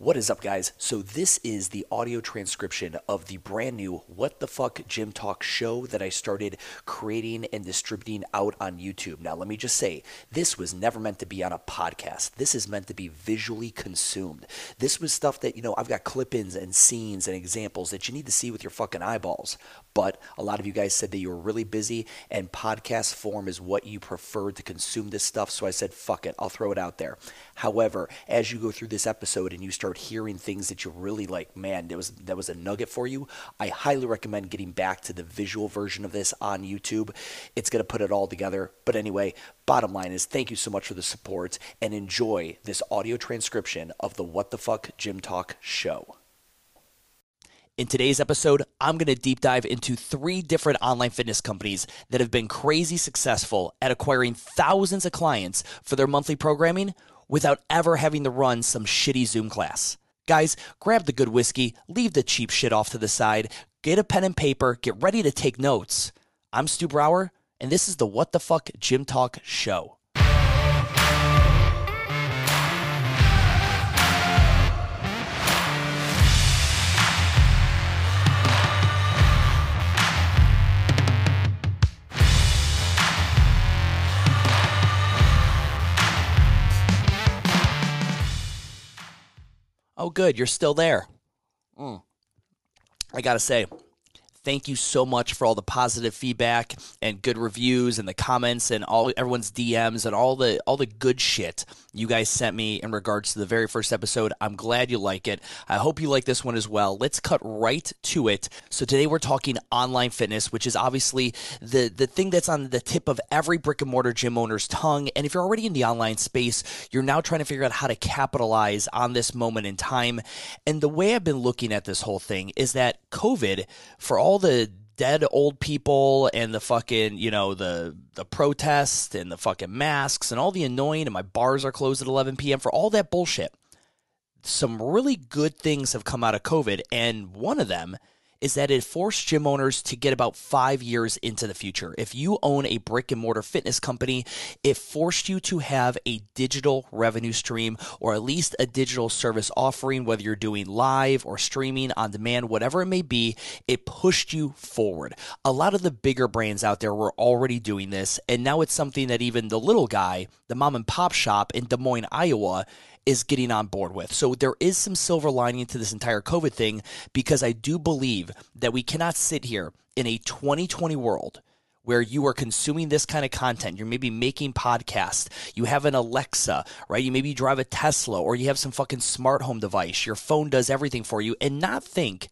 What is up, guys? So, this is the audio transcription of the brand new What the Fuck Gym Talk show that I started creating and distributing out on YouTube. Now, let me just say, this was never meant to be on a podcast. This is meant to be visually consumed. This was stuff that, you know, I've got clip ins and scenes and examples that you need to see with your fucking eyeballs. But a lot of you guys said that you were really busy and podcast form is what you preferred to consume this stuff. So I said, fuck it, I'll throw it out there. However, as you go through this episode and you start hearing things that you really like, man, that was that was a nugget for you. I highly recommend getting back to the visual version of this on YouTube. It's going to put it all together. But anyway, bottom line is thank you so much for the support and enjoy this audio transcription of the What the Fuck Gym Talk show. In today's episode, I'm going to deep dive into three different online fitness companies that have been crazy successful at acquiring thousands of clients for their monthly programming without ever having to run some shitty Zoom class. Guys, grab the good whiskey, leave the cheap shit off to the side, get a pen and paper, get ready to take notes. I'm Stu Brower, and this is the What the Fuck Gym Talk Show. Oh, good. You're still there. Mm. I got to say, thank you so much for all the positive feedback and good reviews and the comments and all everyone's DMs and all the all the good shit you guys sent me in regards to the very first episode. I'm glad you like it. I hope you like this one as well. Let's cut right to it. So today we're talking online fitness, which is obviously the the thing that's on the tip of every brick and mortar gym owner's tongue. And if you're already in the online space, you're now trying to figure out how to capitalize on this moment in time. And the way I've been looking at this whole thing is that COVID, for all the dead old people and the fucking, you know, the the protests and the fucking masks and all the annoying and my bars are closed at 11 p.m. for all that bullshit. Some really good things have come out of COVID and one of them is that it forced gym owners to get about five years into the future. If you own a brick and mortar fitness company, it forced you to have a digital revenue stream or at least a digital service offering, whether you're doing live or streaming on demand, whatever it may be, it pushed you forward. A lot of the bigger brands out there were already doing this, and now it's something that even the little guy, the mom and pop shop in Des Moines, Iowa, is getting on board with. So there is some silver lining to this entire COVID thing because I do believe that we cannot sit here in a 2020 world where you are consuming this kind of content. You're maybe making podcasts. You have an Alexa, right? You maybe drive a Tesla or you have some fucking smart home device. Your phone does everything for you and not think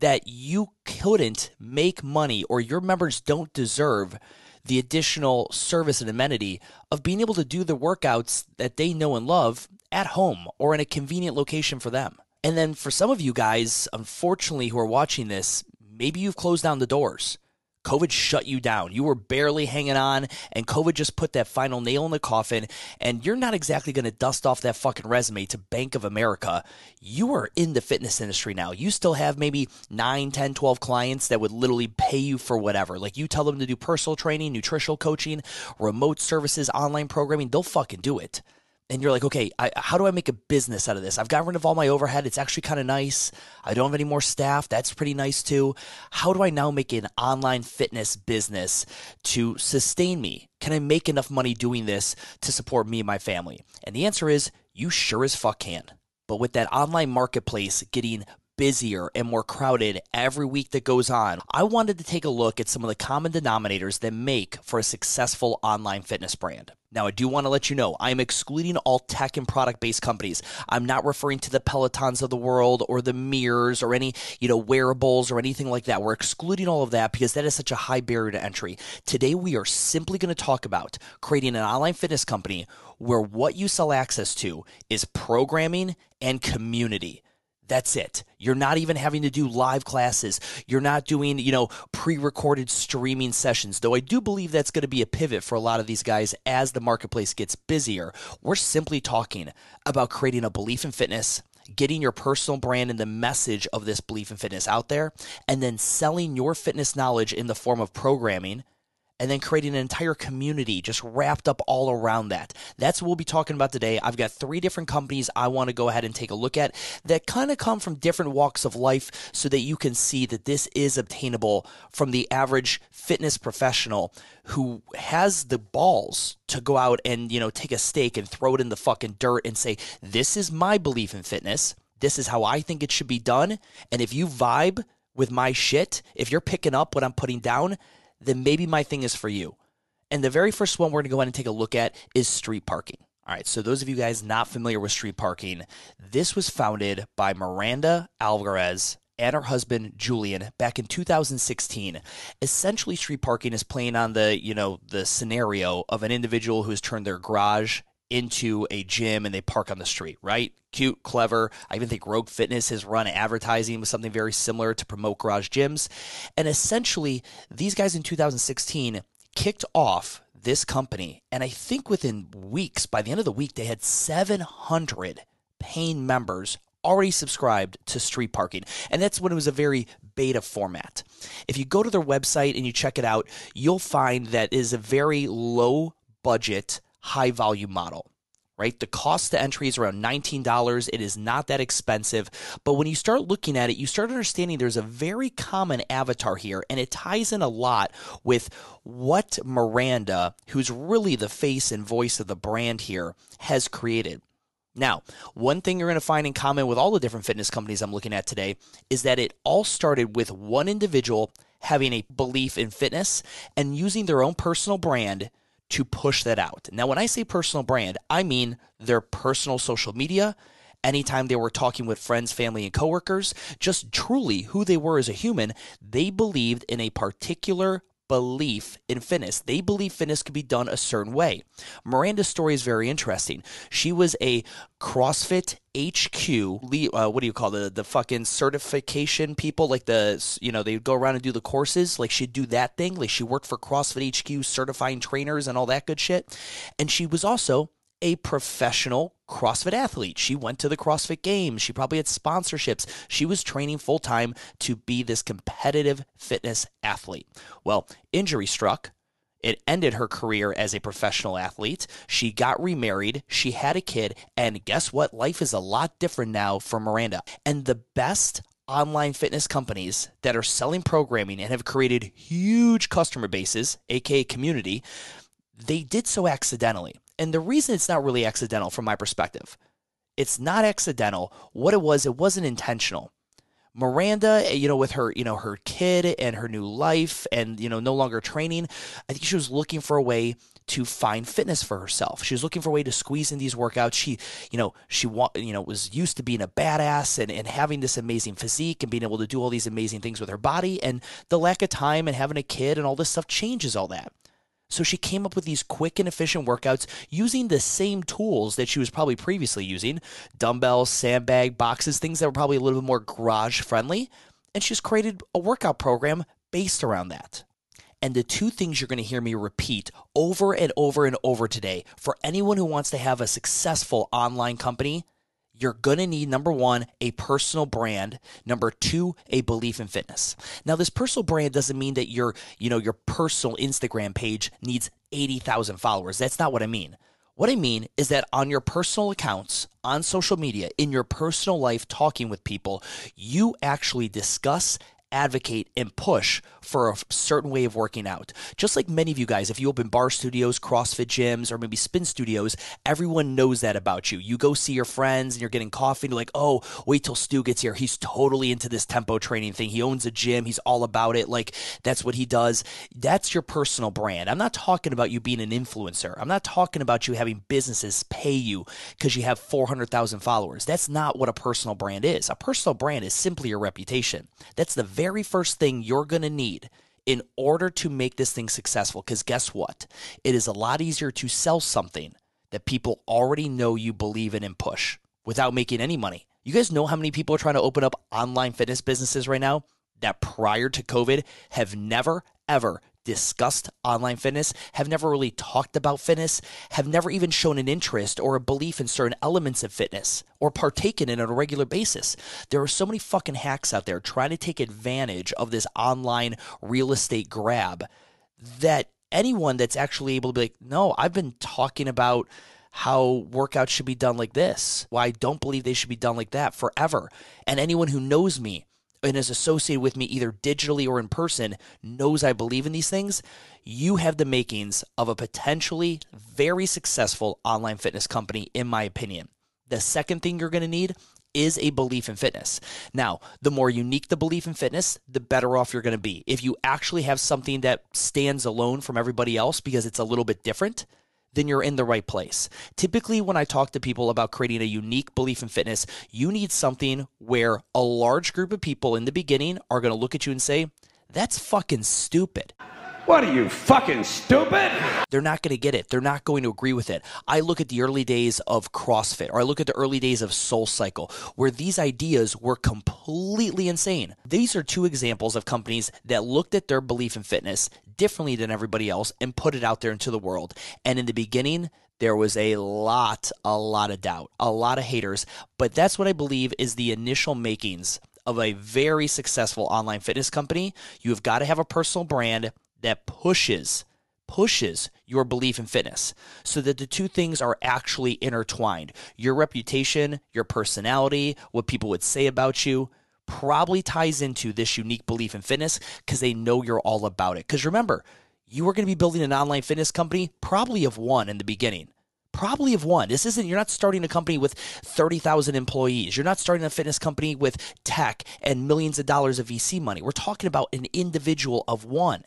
that you couldn't make money or your members don't deserve the additional service and amenity of being able to do the workouts that they know and love at home or in a convenient location for them. And then for some of you guys, unfortunately, who are watching this, maybe you've closed down the doors. COVID shut you down. You were barely hanging on, and COVID just put that final nail in the coffin. And you're not exactly going to dust off that fucking resume to Bank of America. You are in the fitness industry now. You still have maybe 9, 10, 12 clients that would literally pay you for whatever. Like you tell them to do personal training, nutritional coaching, remote services, online programming, they'll fucking do it and you're like, okay, I, how do I make a business out of this? I've got rid of all my overhead. It's actually kind of nice. I don't have any more staff. That's pretty nice too. How do I now make an online fitness business to sustain me? Can I make enough money doing this to support me and my family? And the answer is you sure as fuck can. But with that online marketplace getting busier and more crowded every week that goes on, I wanted to take a look at some of the common denominators that make for a successful online fitness brand. Now, I do want to let you know I'm excluding all tech and product based companies. I'm not referring to the Pelotons of the world or the mirrors or any, you know, wearables or anything like that. We're excluding all of that because that is such a high barrier to entry. Today, we are simply going to talk about creating an online fitness company where what you sell access to is programming and community. That's it. You're not even having to do live classes. You're not doing, you know, pre-recorded streaming sessions. Though I do believe that's going to be a pivot for a lot of these guys as the marketplace gets busier. We're simply talking about creating a belief in fitness, getting your personal brand and the message of this belief in fitness out there, and then selling your fitness knowledge in the form of programming and then creating an entire community just wrapped up all around that. That's what we'll be talking about today. I've got three different companies I want to go ahead and take a look at that kind of come from different walks of life so that you can see that this is obtainable from the average fitness professional who has the balls to go out and, you know, take a stake and throw it in the fucking dirt and say, this is my belief in fitness. This is how I think it should be done. And if you vibe with my shit, if you're picking up what I'm putting down, then maybe my thing is for you. And the very first one we're going to go ahead and take a look at is street parking. All right, so those of you guys not familiar with street parking, this was founded by Miranda Alcaraz and her husband Julian back in 2016. Essentially, street parking is playing on the you know the scenario of an individual who has turned their garage into a gym and they park on the street, right? Cute, clever. I even think Rogue Fitness has run advertising with something very similar to promote garage gyms. And essentially, these guys in 2016 kicked off this company. And I think within weeks, by the end of the week, they had 700 paying members already subscribed to street parking. And that's when it was a very beta format. If you go to their website and you check it out, you'll find that is a very low budget high volume model right? The cost to entry is around $19. It is not that expensive. But when you start looking at it, you start understanding there's a very common avatar here, and it ties in a lot with what Miranda, who's really the face and voice of the brand here, has created. Now, one thing you're going to find in common with all the different fitness companies I'm looking at today is that it all started with one individual having a belief in fitness and using their own personal brand to push that out. Now, when I say personal brand, I mean their personal social media. Anytime they were talking with friends, family, and coworkers, just truly who they were as a human, they believed in a particular belief in fitness. They believe fitness could be done a certain way. Miranda's story is very interesting. She was a CrossFit HQ, uh, what do you call the the fucking certification people? Like the you know they would go around and do the courses. Like she'd do that thing. Like she worked for CrossFit HQ, certifying trainers and all that good shit. And she was also a professional CrossFit athlete. She went to the CrossFit Games. She probably had sponsorships. She was training full time to be this competitive fitness athlete. Well, injury struck. It ended her career as a professional athlete. She got remarried. She had a kid. And guess what? Life is a lot different now for Miranda. And the best online fitness companies that are selling programming and have created huge customer bases, aka community, they did so accidentally. And the reason it's not really accidental from my perspective, it's not accidental. What it was, it wasn't intentional. Miranda, eh, you know, with her, you know, her kid and her new life and, you know, no longer training, I think she was looking for a way to find fitness for herself. She was looking for a way to squeeze in these workouts. She, you know, she wa- you know, was used to being a badass and, and having this amazing physique and being able to do all these amazing things with her body. And the lack of time and having a kid and all this stuff changes all that. So she came up with these quick and efficient workouts using the same tools that she was probably previously using dumbbells, sandbag, boxes, things that were probably a little bit more garage friendly. And she's created a workout program based around that. And the two things you're going to hear me repeat over and over and over today for anyone who wants to have a successful online company you're going to need number one, a personal brand. Number two, a belief in fitness. Now, this personal brand doesn't mean that your, you know, your personal Instagram page needs 80,000 followers. That's not what I mean. What I mean is that on your personal accounts, on social media, in your personal life, talking with people, you actually discuss advocate and push for a certain way of working out. Just like many of you guys, if you open bar studios, CrossFit gyms, or maybe spin studios, everyone knows that about you. You go see your friends and you're getting coffee and you're like, oh, wait till Stu gets here. He's totally into this tempo training thing. He owns a gym. He's all about it. Like that's what he does. That's your personal brand. I'm not talking about you being an influencer. I'm not talking about you having businesses pay you because you have 400,000 followers. That's not what a personal brand is. A personal brand is simply your reputation. That's the very first thing you're going to need in order to make this thing successful. Because guess what? It is a lot easier to sell something that people already know you believe in and push without making any money. You guys know how many people are trying to open up online fitness businesses right now that prior to COVID have never, ever discussed online fitness, have never really talked about fitness, have never even shown an interest or a belief in certain elements of fitness or partaken in it on a regular basis. There are so many fucking hacks out there trying to take advantage of this online real estate grab that anyone that's actually able to be like, no, I've been talking about how workouts should be done like this, why I don't believe they should be done like that forever. And anyone who knows me and is associated with me either digitally or in person knows I believe in these things, you have the makings of a potentially very successful online fitness company, in my opinion. The second thing you're going to need is a belief in fitness. Now, the more unique the belief in fitness, the better off you're going to be. If you actually have something that stands alone from everybody else because it's a little bit different, then you're in the right place. Typically, when I talk to people about creating a unique belief in fitness, you need something where a large group of people in the beginning are going to look at you and say, that's fucking stupid. What are you fucking stupid? They're not going to get it. They're not going to agree with it. I look at the early days of CrossFit or I look at the early days of Soul Cycle where these ideas were completely insane. These are two examples of companies that looked at their belief in fitness differently than everybody else and put it out there into the world. And in the beginning, there was a lot, a lot of doubt, a lot of haters, but that's what I believe is the initial makings of a very successful online fitness company. You have got to have a personal brand that pushes pushes your belief in fitness so that the two things are actually intertwined. Your reputation, your personality, what people would say about you probably ties into this unique belief in fitness because they know you're all about it. Because remember, you are going to be building an online fitness company probably of one in the beginning. Probably of one. This isn't, you're not starting a company with 30,000 employees. You're not starting a fitness company with tech and millions of dollars of VC money. We're talking about an individual of one.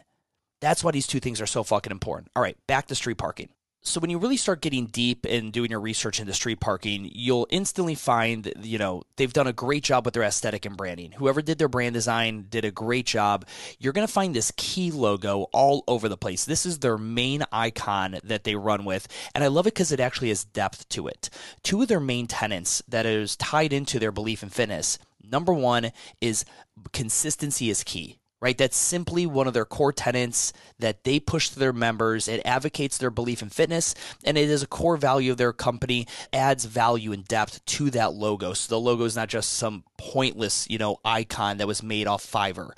That's why these two things are so fucking important. All right, back to street parking. So when you really start getting deep and doing your research into street parking, you'll instantly find, you know, they've done a great job with their aesthetic and branding. Whoever did their brand design did a great job. You're going to find this key logo all over the place. This is their main icon that they run with, and I love it because it actually has depth to it. Two of their main tenants that is tied into their belief in fitness. Number one is consistency is key right? That's simply one of their core tenets that they push to their members. It advocates their belief in fitness, and it is a core value of their company, adds value and depth to that logo. So the logo is not just some pointless, you know, icon that was made off Fiverr.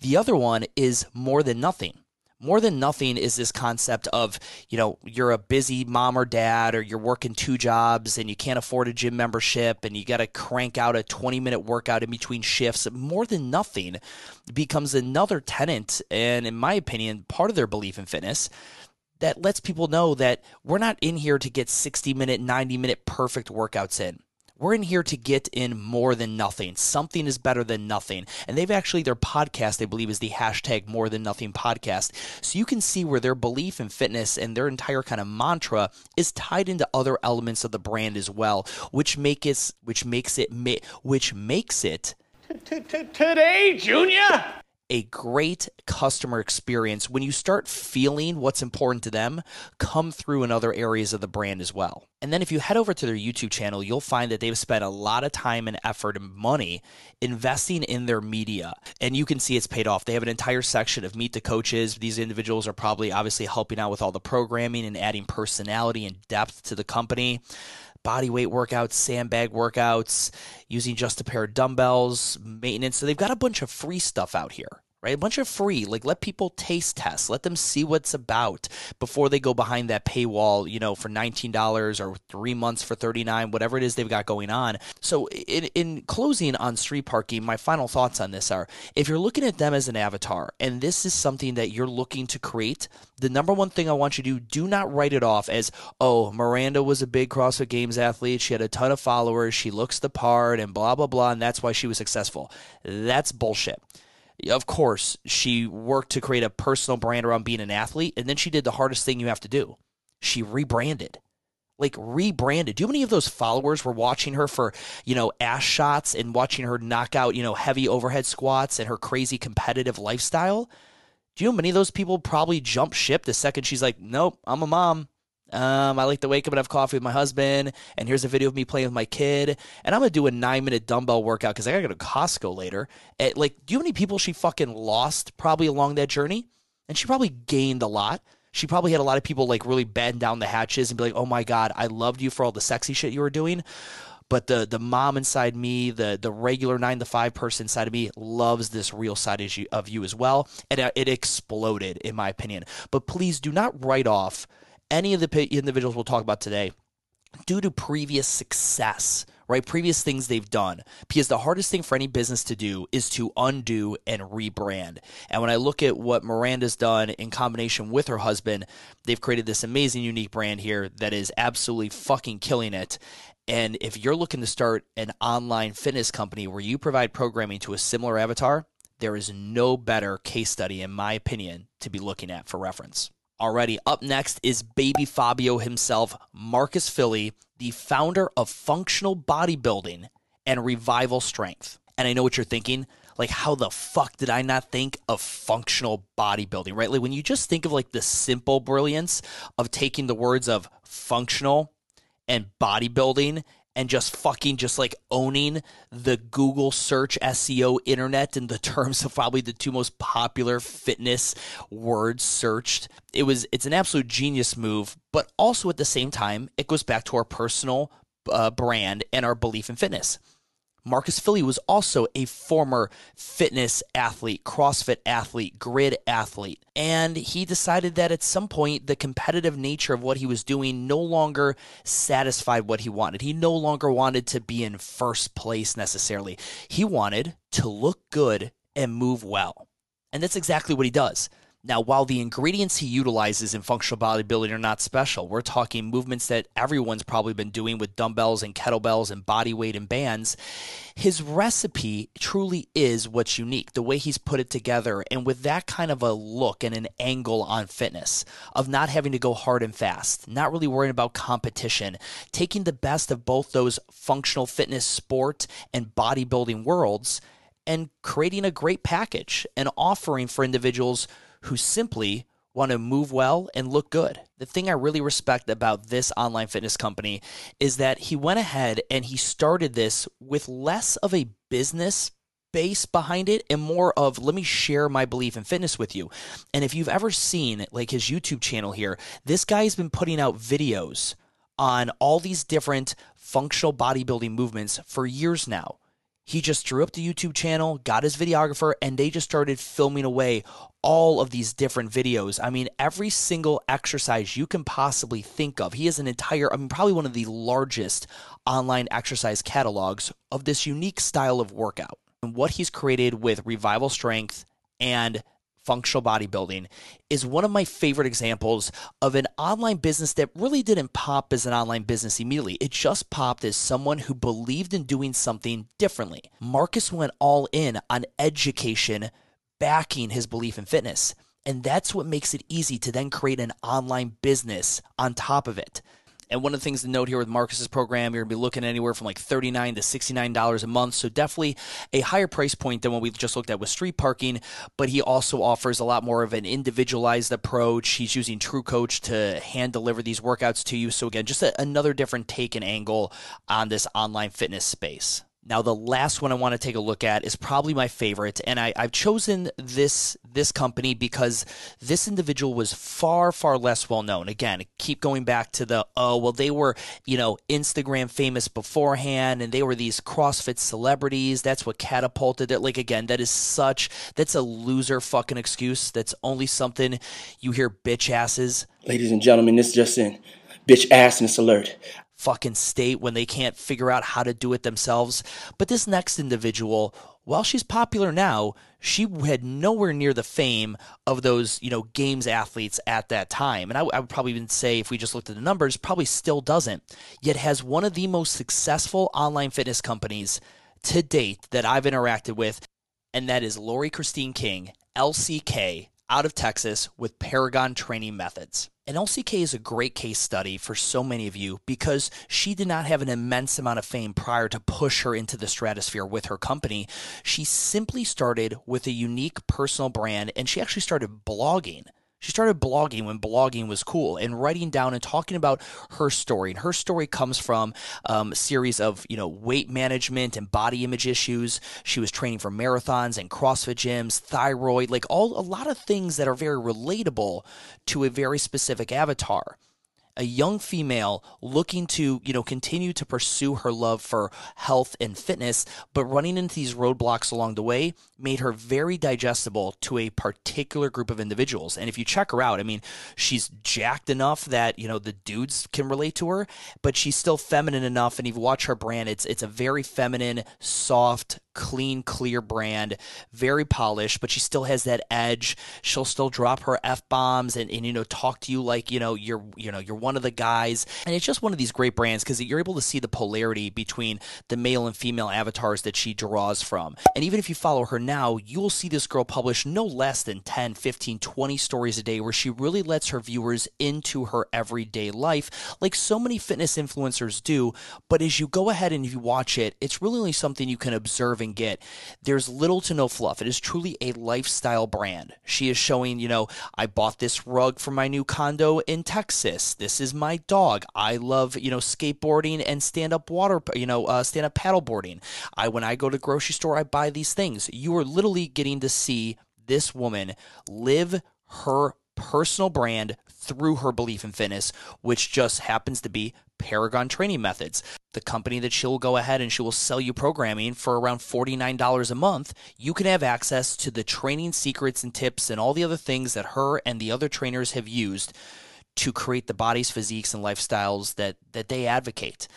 The other one is more than nothing more than nothing is this concept of, you know, you're a busy mom or dad, or you're working two jobs and you can't afford a gym membership and you got to crank out a 20 minute workout in between shifts. More than nothing becomes another tenant, and in my opinion, part of their belief in fitness that lets people know that we're not in here to get 60 minute, 90 minute perfect workouts in. We're in here to get in more than nothing. Something is better than nothing. And they've actually, their podcast, I believe, is the hashtag more than nothing podcast. So you can see where their belief in fitness and their entire kind of mantra is tied into other elements of the brand as well, which make it, which makes it, which makes it Today, Junior a great customer experience when you start feeling what's important to them come through in other areas of the brand as well. And then if you head over to their YouTube channel, you'll find that they've spent a lot of time and effort and money investing in their media. And you can see it's paid off. They have an entire section of Meet the Coaches. These individuals are probably obviously helping out with all the programming and adding personality and depth to the company body weight workouts, sandbag workouts, using just a pair of dumbbells, maintenance. So they've got a bunch of free stuff out here right? A bunch of free, like let people taste test, let them see what's about before they go behind that paywall, you know, for $19 or three months for 39, whatever it is they've got going on. So in, in closing on street parking, my final thoughts on this are if you're looking at them as an avatar and this is something that you're looking to create, the number one thing I want you to do, do not write it off as, oh, Miranda was a big CrossFit Games athlete. She had a ton of followers. She looks the part and blah, blah, blah. And that's why she was successful. That's bullshit of course, she worked to create a personal brand around being an athlete, and then she did the hardest thing you have to do. She rebranded. Like rebranded. Do you many of those followers were watching her for, you know, ass shots and watching her knock out, you know, heavy overhead squats and her crazy competitive lifestyle? Do you know many of those people probably jump ship the second she's like, Nope, I'm a mom. Um, I like to wake up and have coffee with my husband, and here's a video of me playing with my kid. And I'm gonna do a nine minute dumbbell workout because I gotta go to Costco later. At, like, do you know many people she fucking lost probably along that journey? And she probably gained a lot. She probably had a lot of people like really bend down the hatches and be like, "Oh my god, I loved you for all the sexy shit you were doing." but the the mom inside me, the the regular nine to five person side of me, loves this real side of you, of you as well, and uh, it exploded in my opinion. But please do not write off any of the individuals we'll talk about today due to previous success right? Previous things they've done. Because the hardest thing for any business to do is to undo and rebrand. And when I look at what Miranda's done in combination with her husband, they've created this amazing, unique brand here that is absolutely fucking killing it. And if you're looking to start an online fitness company where you provide programming to a similar avatar, there is no better case study, in my opinion, to be looking at for reference. Already up next is baby Fabio himself, Marcus Filly, the founder of Functional Bodybuilding and Revival Strength. And I know what you're thinking. Like, how the fuck did I not think of functional bodybuilding, right? Like, when you just think of like the simple brilliance of taking the words of functional and bodybuilding and just fucking just like owning the Google search SEO internet in the terms of probably the two most popular fitness words searched. It was it's an absolute genius move, but also at the same time it goes back to our personal uh, brand and our belief in fitness. Marcus Filly was also a former fitness athlete, CrossFit athlete, grid athlete. And he decided that at some point, the competitive nature of what he was doing no longer satisfied what he wanted. He no longer wanted to be in first place necessarily. He wanted to look good and move well. And that's exactly what he does. Now, while the ingredients he utilizes in functional bodybuilding are not special, we're talking movements that everyone's probably been doing with dumbbells and kettlebells and body weight and bands. His recipe truly is what's unique, the way he's put it together, and with that kind of a look and an angle on fitness of not having to go hard and fast, not really worrying about competition, taking the best of both those functional fitness sport and bodybuilding worlds and creating a great package and offering for individuals who simply want to move well and look good. The thing I really respect about this online fitness company is that he went ahead and he started this with less of a business base behind it and more of let me share my belief in fitness with you. And if you've ever seen like his YouTube channel here, this guy has been putting out videos on all these different functional bodybuilding movements for years now. He just drew up the YouTube channel, got his videographer, and they just started filming away all of these different videos. I mean, every single exercise you can possibly think of. He has an entire, I mean, probably one of the largest online exercise catalogs of this unique style of workout. And what he's created with Revival Strength and functional bodybuilding is one of my favorite examples of an online business that really didn't pop as an online business immediately. It just popped as someone who believed in doing something differently. Marcus went all in on education, backing his belief in fitness. And that's what makes it easy to then create an online business on top of it. And one of the things to note here with Marcus's program, you're going to be looking anywhere from like 39 to $69 a month. So definitely a higher price point than what we just looked at with street parking. But he also offers a lot more of an individualized approach. He's using True Coach to hand deliver these workouts to you. So again, just a, another different take and angle on this online fitness space. Now, the last one I want to take a look at is probably my favorite, and I, have chosen this this company because this individual was far far less well known. Again, keep going back to the oh well they were you know Instagram famous beforehand, and they were these CrossFit celebrities. That's what catapulted it. Like again, that is such that's a loser fucking excuse. That's only something you hear bitch asses. Ladies and gentlemen, this is just in bitch assness alert fucking state when they can't figure out how to do it themselves. But this next individual, while she's popular now, she had nowhere near the fame of those, you know, games athletes at that time. And I, would probably even say, if we just looked at the numbers, probably still doesn't. Yet has one of the most successful online fitness companies to date that I've interacted with, and that is Laurie Christine King, LCK, out of Texas with Paragon Training Methods. And LCK is a great case study for so many of you because she did not have an immense amount of fame prior to push her into the stratosphere with her company. She simply started with a unique personal brand and she actually started blogging. She started blogging when blogging was cool and writing down and talking about her story. And her story comes from um, a series of you know weight management and body image issues. She was training for marathons and CrossFit gyms, thyroid, like all a lot of things that are very relatable to a very specific avatar. A young female looking to, you know, continue to pursue her love for health and fitness, but running into these roadblocks along the way made her very digestible to a particular group of individuals. And if you check her out, I mean, she's jacked enough that, you know, the dudes can relate to her, but she's still feminine enough. And if you watch her brand, it's it's a very feminine, soft, clean, clear brand, very polished, but she still has that edge. She'll still drop her F bombs and, and, you know, talk to you like, you know, you're, you know, you're one of the guys. And it's just one of these great brands because you're able to see the polarity between the male and female avatars that she draws from. And even if you follow her now, you'll see this girl publish no less than 10, 15, 20 stories a day where she really lets her viewers into her everyday life, like so many fitness influencers do. But as you go ahead and you watch it, it's really only something you can observe and get. There's little to no fluff. It is truly a lifestyle brand. She is showing, you know, I bought this rug for my new condo in Texas. This is my dog. I love, you know, skateboarding and stand up water, you know, uh, stand up paddleboarding. I, when I go to grocery store, I buy these things. You are literally getting to see this woman live her personal brand through her belief in fitness, which just happens to be Paragon Training Methods, the company that she'll go ahead and she will sell you programming for around $49 a month. You can have access to the training secrets and tips and all the other things that her and the other trainers have used to create the bodies, physiques, and lifestyles that, that they advocate.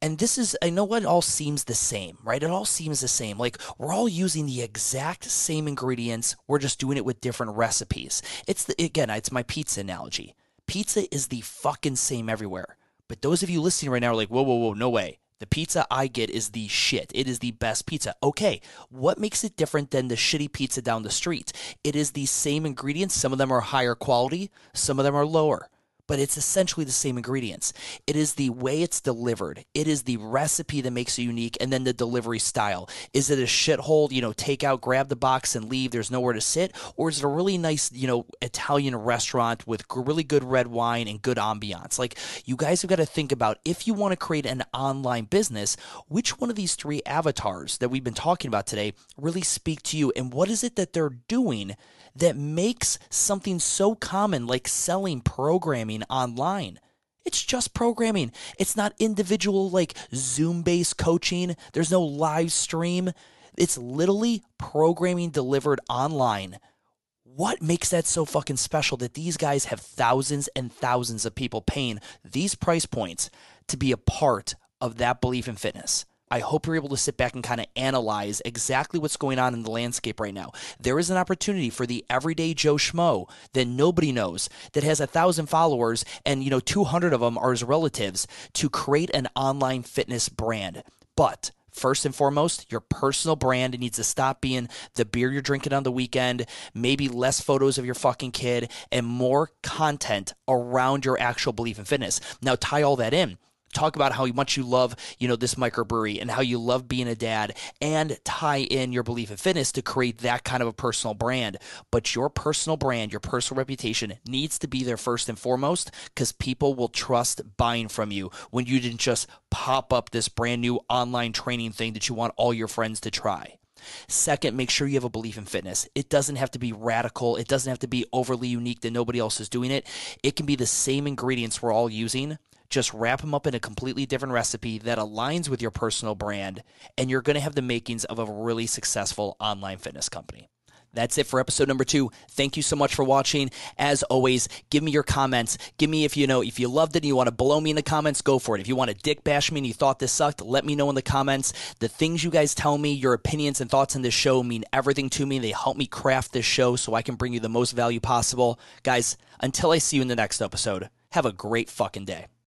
And this is, I know it all seems the same, right? It all seems the same. Like we're all using the exact same ingredients. We're just doing it with different recipes. It's the, again, it's my pizza analogy. Pizza is the fucking same everywhere. But those of you listening right now are like, whoa, whoa, whoa, no way. The pizza I get is the shit. It is the best pizza. Okay, what makes it different than the shitty pizza down the street? It is the same ingredients. Some of them are higher quality, some of them are lower but it's essentially the same ingredients. It is the way it's delivered. It is the recipe that makes it unique, and then the delivery style. Is it a shithole, you know, take out, grab the box, and leave? There's nowhere to sit, or is it a really nice, you know, Italian restaurant with really good red wine and good ambiance? Like you guys have got to think about if you want to create an online business, which one of these three avatars that we've been talking about today really speak to you, and what is it that they're doing that makes something so common like selling programming online. It's just programming. It's not individual, like Zoom based coaching. There's no live stream. It's literally programming delivered online. What makes that so fucking special that these guys have thousands and thousands of people paying these price points to be a part of that belief in fitness? I hope you're able to sit back and kind of analyze exactly what's going on in the landscape right now. There is an opportunity for the everyday Joe Schmo that nobody knows, that has a thousand followers and you know 200 of them are his relatives, to create an online fitness brand. But First and foremost, your personal brand needs to stop being the beer you're drinking on the weekend, maybe less photos of your fucking kid, and more content around your actual belief in fitness. Now, tie all that in talk about how much you love, you know, this microbrewery and how you love being a dad and tie in your belief in fitness to create that kind of a personal brand. But your personal brand, your personal reputation needs to be there first and foremost because people will trust buying from you when you didn't just pop up this brand new online training thing that you want all your friends to try. Second, make sure you have a belief in fitness. It doesn't have to be radical. It doesn't have to be overly unique that nobody else is doing it. It can be the same ingredients we're all using, just wrap them up in a completely different recipe that aligns with your personal brand, and you're going to have the makings of a really successful online fitness company. That's it for episode number two. Thank you so much for watching. As always, give me your comments. Give me if you know if you loved it and you want to blow me in the comments, go for it. If you want to dick bash me and you thought this sucked, let me know in the comments. The things you guys tell me, your opinions and thoughts on this show mean everything to me. They help me craft this show so I can bring you the most value possible. Guys, until I see you in the next episode, have a great fucking day.